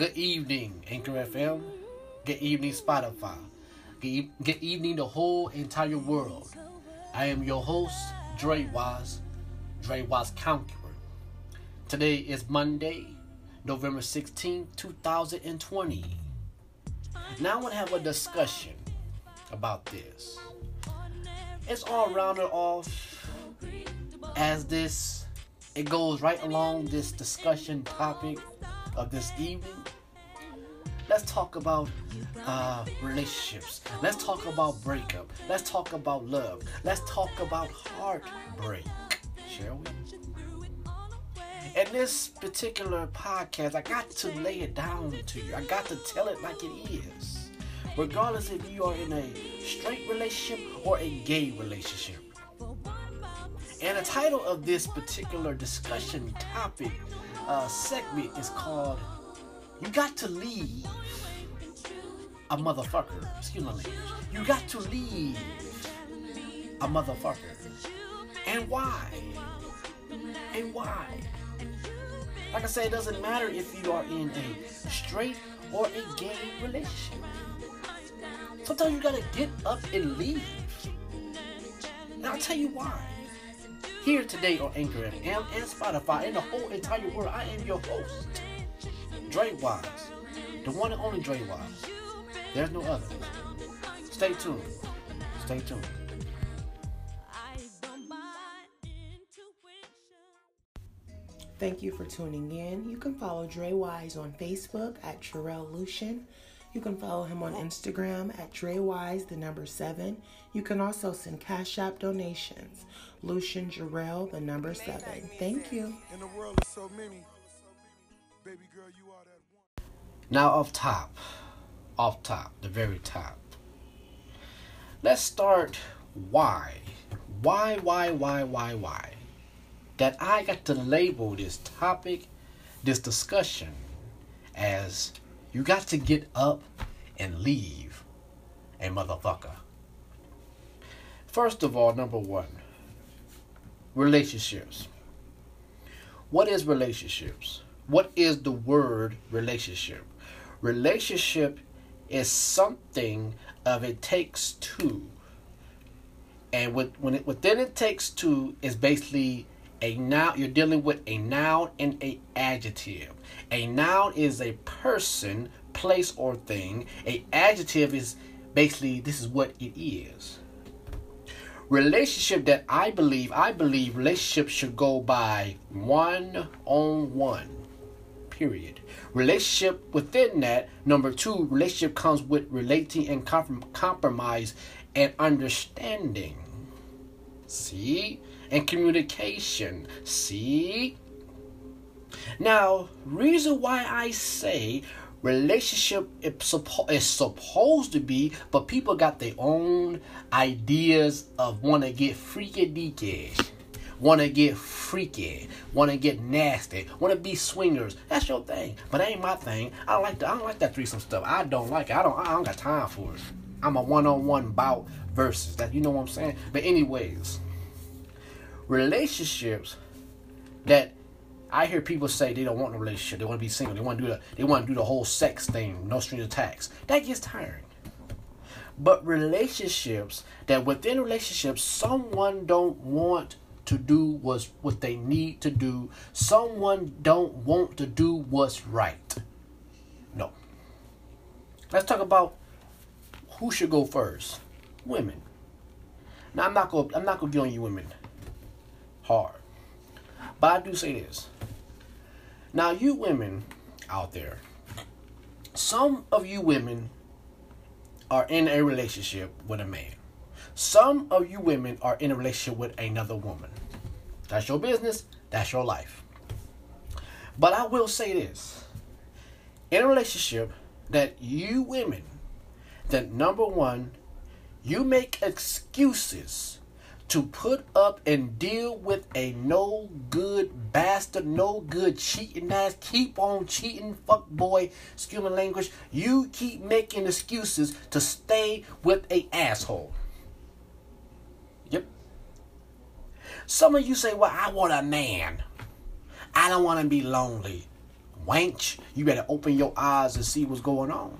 Good evening, Anchor FM. Good evening, Spotify. Good, good evening, the whole entire world. I am your host, Dre Wise, Dre Wise Conqueror. Today is Monday, November 16, 2020. Now I want to have a discussion about this. It's all rounded off as this, it goes right along this discussion topic of this evening. Let's talk about uh, relationships. Let's talk about breakup. Let's talk about love. Let's talk about heartbreak. Shall we? In this particular podcast, I got to lay it down to you. I got to tell it like it is. Regardless if you are in a straight relationship or a gay relationship. And the title of this particular discussion topic uh, segment is called You Got to Leave a Motherfucker. Excuse my language. You got to leave a motherfucker. And why? And why? Like I said, it doesn't matter if you are in a straight or a gay relationship. Sometimes you gotta get up and leave. And I'll tell you why. Here today on Anchor FM and Spotify and the whole entire world, I am your host, Dre Wise, the one and only Dre Wise. There's no other. Stay tuned. Stay tuned. Thank you for tuning in. You can follow Dre Wise on Facebook at Jarrell Lucian. You can follow him on Instagram at Dre Wise, the number seven. You can also send Cash App donations. Lucian Jarrell, the number seven. Thank you. In the world of so many, baby girl, you are that one. Now, off top, off top, the very top. Let's start why. Why, why, why, why, why? That I got to label this topic, this discussion, as you got to get up and leave a motherfucker. First of all, number one, relationships. What is relationships? What is the word relationship? Relationship is something of it takes two. And with, when it, within it takes two is basically a noun. You're dealing with a noun and a adjective. A noun is a person, place, or thing. A adjective is basically this is what it is. Relationship that I believe, I believe relationship should go by one on one. Period. Relationship within that, number two, relationship comes with relating and com- compromise and understanding. See? And communication. See? Now, reason why I say relationship is, suppo- is supposed to be, but people got their own ideas of want to get freaky deaky, want to get freaky, want to get nasty, want to be swingers. That's your thing, but ain't my thing. I like the, I don't like that threesome stuff. I don't like it. I don't. I don't got time for it. I'm a one-on-one bout versus that. You know what I'm saying? But anyways, relationships that I hear people say they don't want a relationship. They want to be single. They want to do the they want to do the whole sex thing, no strings attached. That gets tiring. But relationships that within relationships, someone don't want to do what's what they need to do. Someone don't want to do what's right. No. Let's talk about who should go first. Women. Now I'm not gonna I'm not gonna get on you women hard. But I do say this. Now, you women out there, some of you women are in a relationship with a man. Some of you women are in a relationship with another woman. That's your business, that's your life. But I will say this in a relationship, that you women, that number one, you make excuses to put up and deal with a no good bastard, no good cheating ass, keep on cheating, fuck boy, excuse my language. You keep making excuses to stay with a asshole. Yep. Some of you say, well, I want a man. I don't want to be lonely. wench. You better open your eyes and see what's going on.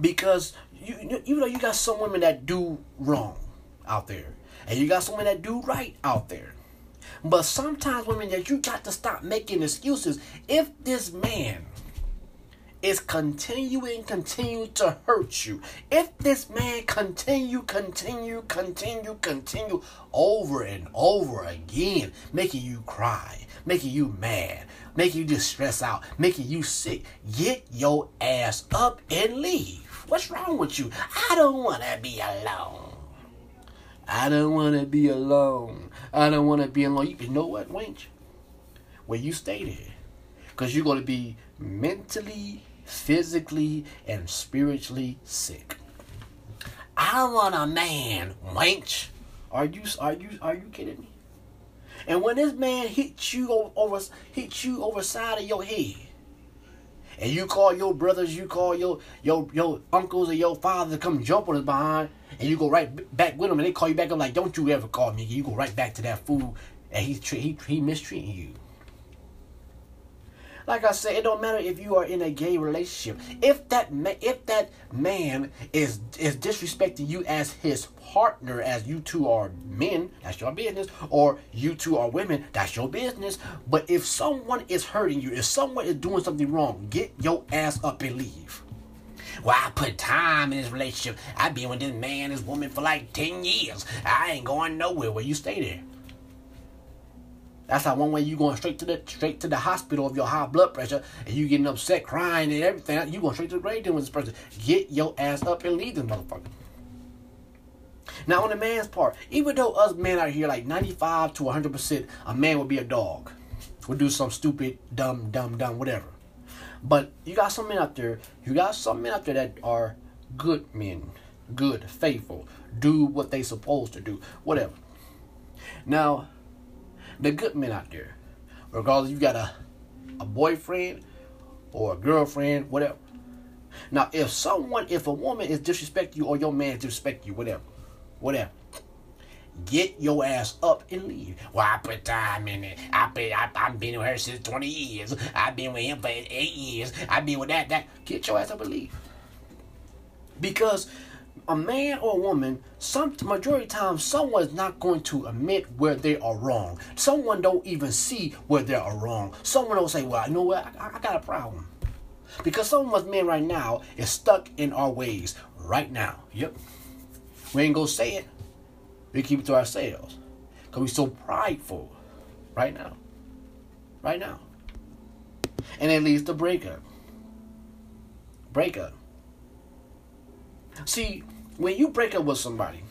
Because you you know you got some women that do wrong out there, and you got some women that do right out there. But sometimes women that you got to stop making excuses. If this man is continuing, continue to hurt you. If this man continue, continue, continue, continue over and over again, making you cry, making you mad, making you just stress out, making you sick, get your ass up and leave. What's wrong with you? I don't want to be alone. I don't want to be alone. I don't want to be alone. You know what, wench? Where you stay there. Because you're going to be mentally, physically, and spiritually sick. I want a man, wench. Are you are you are you kidding me? And when this man hits you over, over hits you over side of your head, and you call your brothers, you call your your your uncles or your father to come jump on his behind, and you go right back with them, and they call you back. I'm like, don't you ever call me? You go right back to that fool, and he he he mistreating you. Like I said, it don't matter if you are in a gay relationship. If that ma- if that man is is disrespecting you as his partner, as you two are men, that's your business. Or you two are women, that's your business. But if someone is hurting you, if someone is doing something wrong, get your ass up and leave. Well, I put time in this relationship. I've been with this man, this woman for like 10 years. I ain't going nowhere. Well, you stay there. That's how one way you going straight to the straight to the hospital of your high blood pressure and you getting upset, crying and everything. You going straight to the grave with this person. Get your ass up and leave this motherfucker. Now on the man's part, even though us men out here like 95 to 100 percent, a man would be a dog, would do some stupid, dumb, dumb, dumb, whatever. But you got some men out there, you got some men out there that are good men, good, faithful, do what they supposed to do, whatever. Now the good men out there. Regardless you got a a boyfriend or a girlfriend, whatever. Now, if someone, if a woman is disrespect you or your man disrespect you, whatever, whatever, get your ass up and leave. Well, I put time in it. I put, I, I've been with her since 20 years. I've been with him for eight years. I've been with that, that. Get your ass up and leave. Because a man or a woman, some majority of times, someone's not going to admit where they are wrong. Someone don't even see where they are wrong. Someone will say, "Well, I know what? I, I got a problem." Because some of us men right now is stuck in our ways right now. Yep. We ain't gonna say it. We keep it to ourselves. Cause we so prideful right now. Right now. And it leads to breakup. Breakup. See, when you break up with somebody,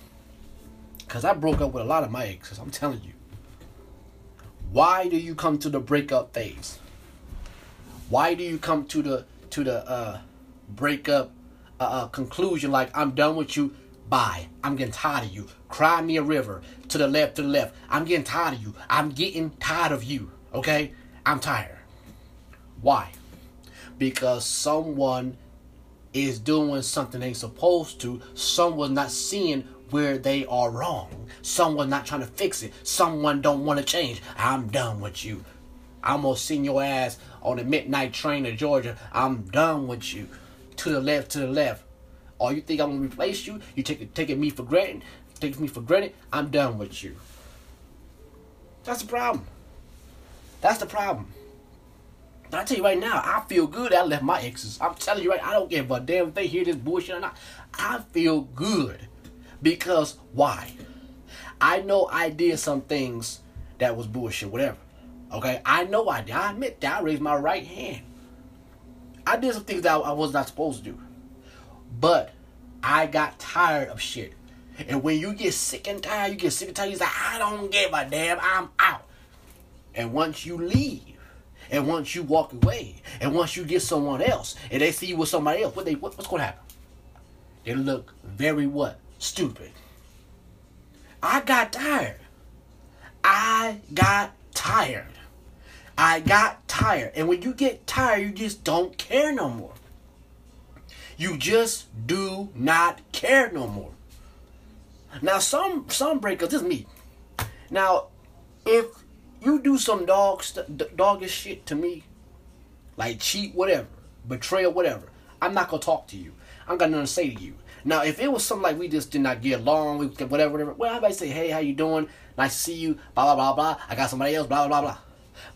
because I broke up with a lot of my exes, I'm telling you. Why do you come to the breakup phase? Why do you come to the to the uh, breakup uh, uh, conclusion like I'm done with you? Bye. I'm getting tired of you. Cry me a river. To the left, to the left. I'm getting tired of you. I'm getting tired of you. Okay? I'm tired. Why? Because someone is doing something they supposed to. Someone not seeing where they are wrong. Someone not trying to fix it. Someone don't want to change. I'm done with you. I'm gonna send your ass on the midnight train to Georgia. I'm done with you. To the left, to the left. Or you think I'm gonna replace you? You take taking me for granted? Taking me for granted? I'm done with you. That's the problem. That's the problem. I tell you right now, I feel good. I left my exes. I'm telling you right, I don't give a damn if they hear this bullshit or not. I feel good because why? I know I did some things that was bullshit, whatever. Okay, I know I did. I admit that I raised my right hand. I did some things that I was not supposed to do, but I got tired of shit. And when you get sick and tired, you get sick and tired. You say, "I don't give a damn. I'm out." And once you leave and once you walk away, and once you get someone else, and they see you with somebody else, what they what, what's gonna happen? They look very what? Stupid. I got tired. I got tired. I got tired. And when you get tired, you just don't care no more. You just do not care no more. Now some some breakups, this is me. Now, if do some dog st- doggish shit to me, like cheat, whatever, betrayal, whatever, I'm not gonna talk to you. I'm got nothing to say to you. Now, if it was something like we just did not get along, we whatever, whatever, well, I might say, hey, how you doing? Nice to see you. Blah blah blah blah. I got somebody else. Blah blah blah blah.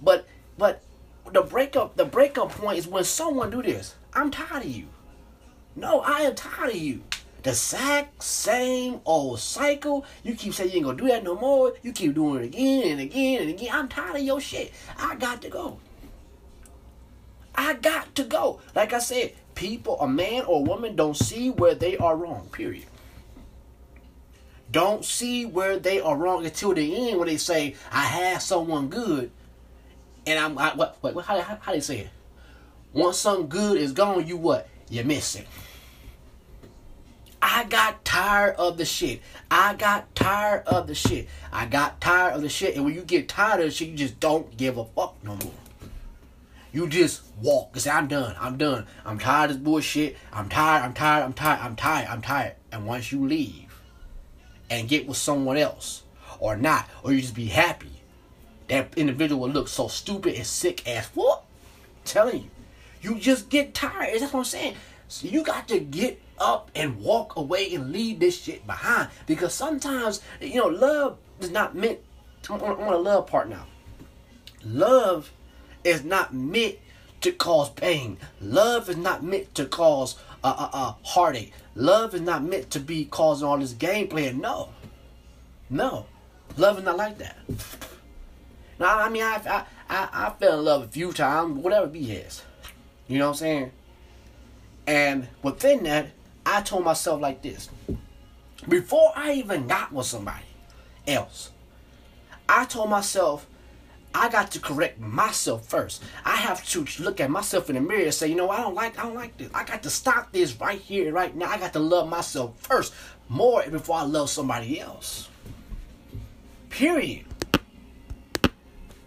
But but the breakup the breakup point is when someone do this. I'm tired of you. No, I am tired of you. The exact same old cycle. You keep saying you ain't gonna do that no more. You keep doing it again and again and again. I'm tired of your shit. I got to go. I got to go. Like I said, people, a man or a woman, don't see where they are wrong. Period. Don't see where they are wrong until the end when they say, "I had someone good," and I'm I, what? What? How, how, how they say it? Once something good is gone, you what? You miss it. I got tired of the shit. I got tired of the shit. I got tired of the shit. And when you get tired of the shit, you just don't give a fuck no more. You just walk and say, I'm done. I'm done. I'm tired of this bullshit. I'm tired. I'm tired. I'm tired. I'm tired. I'm tired. And once you leave and get with someone else or not, or you just be happy, that individual will look so stupid and sick as what? telling you. You just get tired. That's what I'm saying. So you got to get up and walk away and leave this shit behind. Because sometimes, you know, love is not meant. I'm on, a love part now. Love is not meant to cause pain. Love is not meant to cause a uh, uh, uh, heartache. Love is not meant to be causing all this gameplay. No, no, love is not like that. Now, I mean, I I I, I fell in love a few times, whatever be has. You know what I'm saying? And within that, I told myself like this. Before I even got with somebody else, I told myself I got to correct myself first. I have to look at myself in the mirror and say, you know, I don't like, I don't like this. I got to stop this right here, right now. I got to love myself first, more before I love somebody else. Period.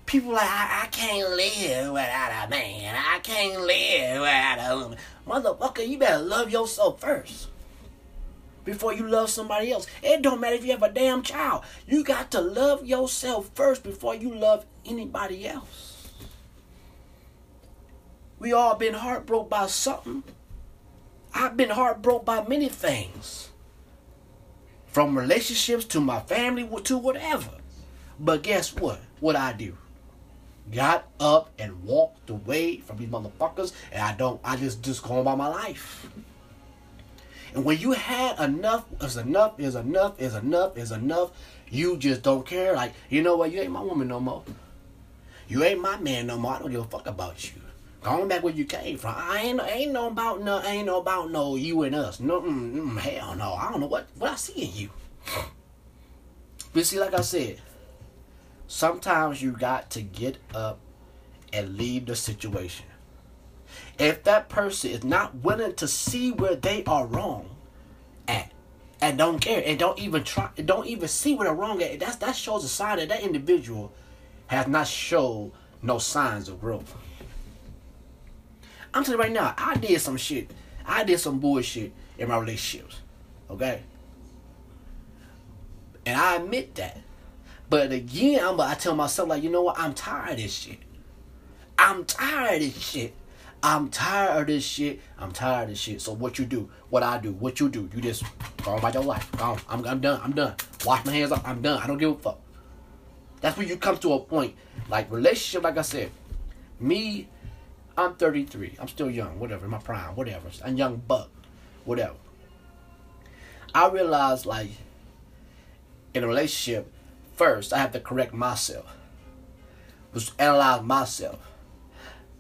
People like, I, I can't live without a man. I can't live without a woman. Motherfucker, you better love yourself first before you love somebody else. It don't matter if you have a damn child. You got to love yourself first before you love anybody else. We all been heartbroken by something. I've been heartbroken by many things. From relationships to my family to whatever. But guess what? What I do? Got up and walked away from these motherfuckers and I don't I just just go on by my life. And when you had enough is enough is enough is enough is enough, you just don't care. Like, you know what, you ain't my woman no more. You ain't my man no more. I don't give a fuck about you. Going back where you came from. I ain't ain't no about no ain't no about no you and us. No mm, mm, hell no. I don't know what what I see in you. But see, like I said, sometimes you got to get up and leave the situation. If that person is not willing to see where they are wrong at and don't care and don't even try don't even see where they're wrong at, that's that shows a sign that that individual has not showed no signs of growth. I'm telling you right now, I did some shit. I did some bullshit in my relationships. Okay? And I admit that. But again, I'm I tell myself like, you know what? I'm tired of this shit. I'm tired of this shit. I'm tired of this shit. I'm tired of this shit. So what you do? What I do? What you do? You just go about your life. Go on. I'm, I'm done. I'm done. Wash my hands up. I'm done. I don't give a fuck. That's when you come to a point like relationship. Like I said, me, I'm 33. I'm still young. Whatever, my prime. Whatever. I'm young buck. Whatever. I realized like in a relationship, first I have to correct myself, was analyze myself.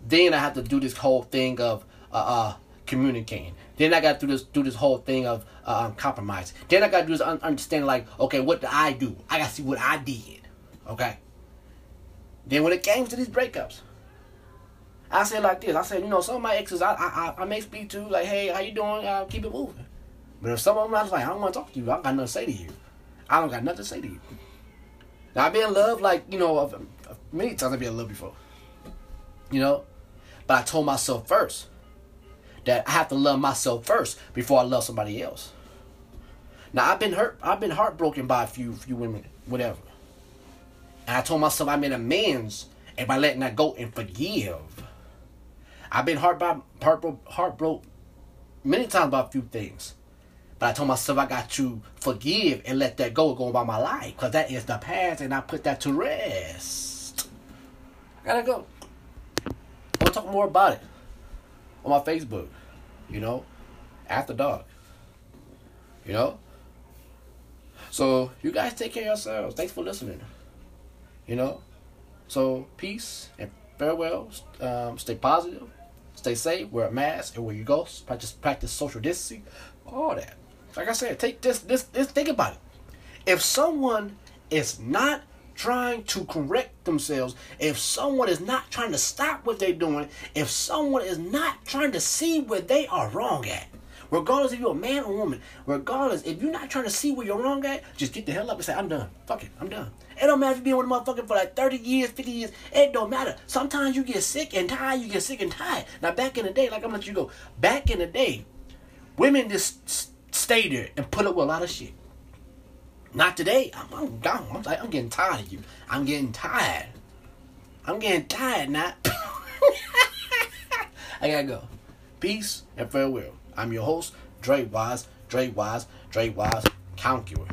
Then I have to do this whole thing of uh, uh communicating. Then I got to do this do this whole thing of uh, um, compromise. Then I got to do this un- understand like okay, what did I do? I got to see what I did. Okay. Then when it came to these breakups, I said like this. I said, you know, some of my exes I I, I may speak to like, hey, how you doing? I'll keep it moving. But if some of them I was like, I don't want to talk to you. I don't got nothing to say to you. I don't got nothing to say to you. I've been in love like you know, of many times I've been in love before. You know, but I told myself first that I have to love myself first before I love somebody else. Now I've been hurt. I've been heartbroken by a few few women, whatever. And I told myself I made amends and by letting that go and forgive. I've been heart by heart heartbroken many times about a few things. But I told myself I got to forgive and let that go go about my life. Because that is the past and I put that to rest. I gotta go. To talk more about it on my Facebook. You know? After dark. You know? So, you guys take care of yourselves. Thanks for listening. You know? So, peace and farewell. Um, stay positive. Stay safe. Wear a mask. And where you go, practice, practice social distancing. All that. Like I said, take this, this, this. Think about it. If someone is not trying to correct themselves, if someone is not trying to stop what they're doing, if someone is not trying to see where they are wrong at, regardless if you're a man or woman, regardless if you're not trying to see where you're wrong at, just get the hell up and say, I'm done. Fuck it, I'm done. It don't matter if you've been with a motherfucker for like 30 years, 50 years. It don't matter. Sometimes you get sick and tired, you get sick and tired. Now, back in the day, like I'm gonna let you go, back in the day, women just stay there and put up with a lot of shit. Not today. I'm, I'm gone. I'm, like, I'm getting tired of you. I'm getting tired. I'm getting tired now. I gotta go. Peace and farewell. I'm your host, Dre Wise, Dre Wise, Dre Wise, Conqueror.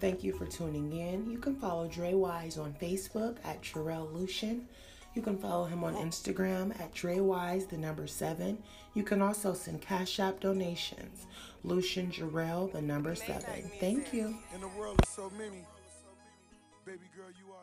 Thank you for tuning in. You can follow Dre Wise on Facebook at Terrell Lucian. You can follow him on Instagram at Dre Wise, the number seven. You can also send Cash App donations. Lucian Jarrell, the number seven. Thank you. In the world of so many, baby girl, you are.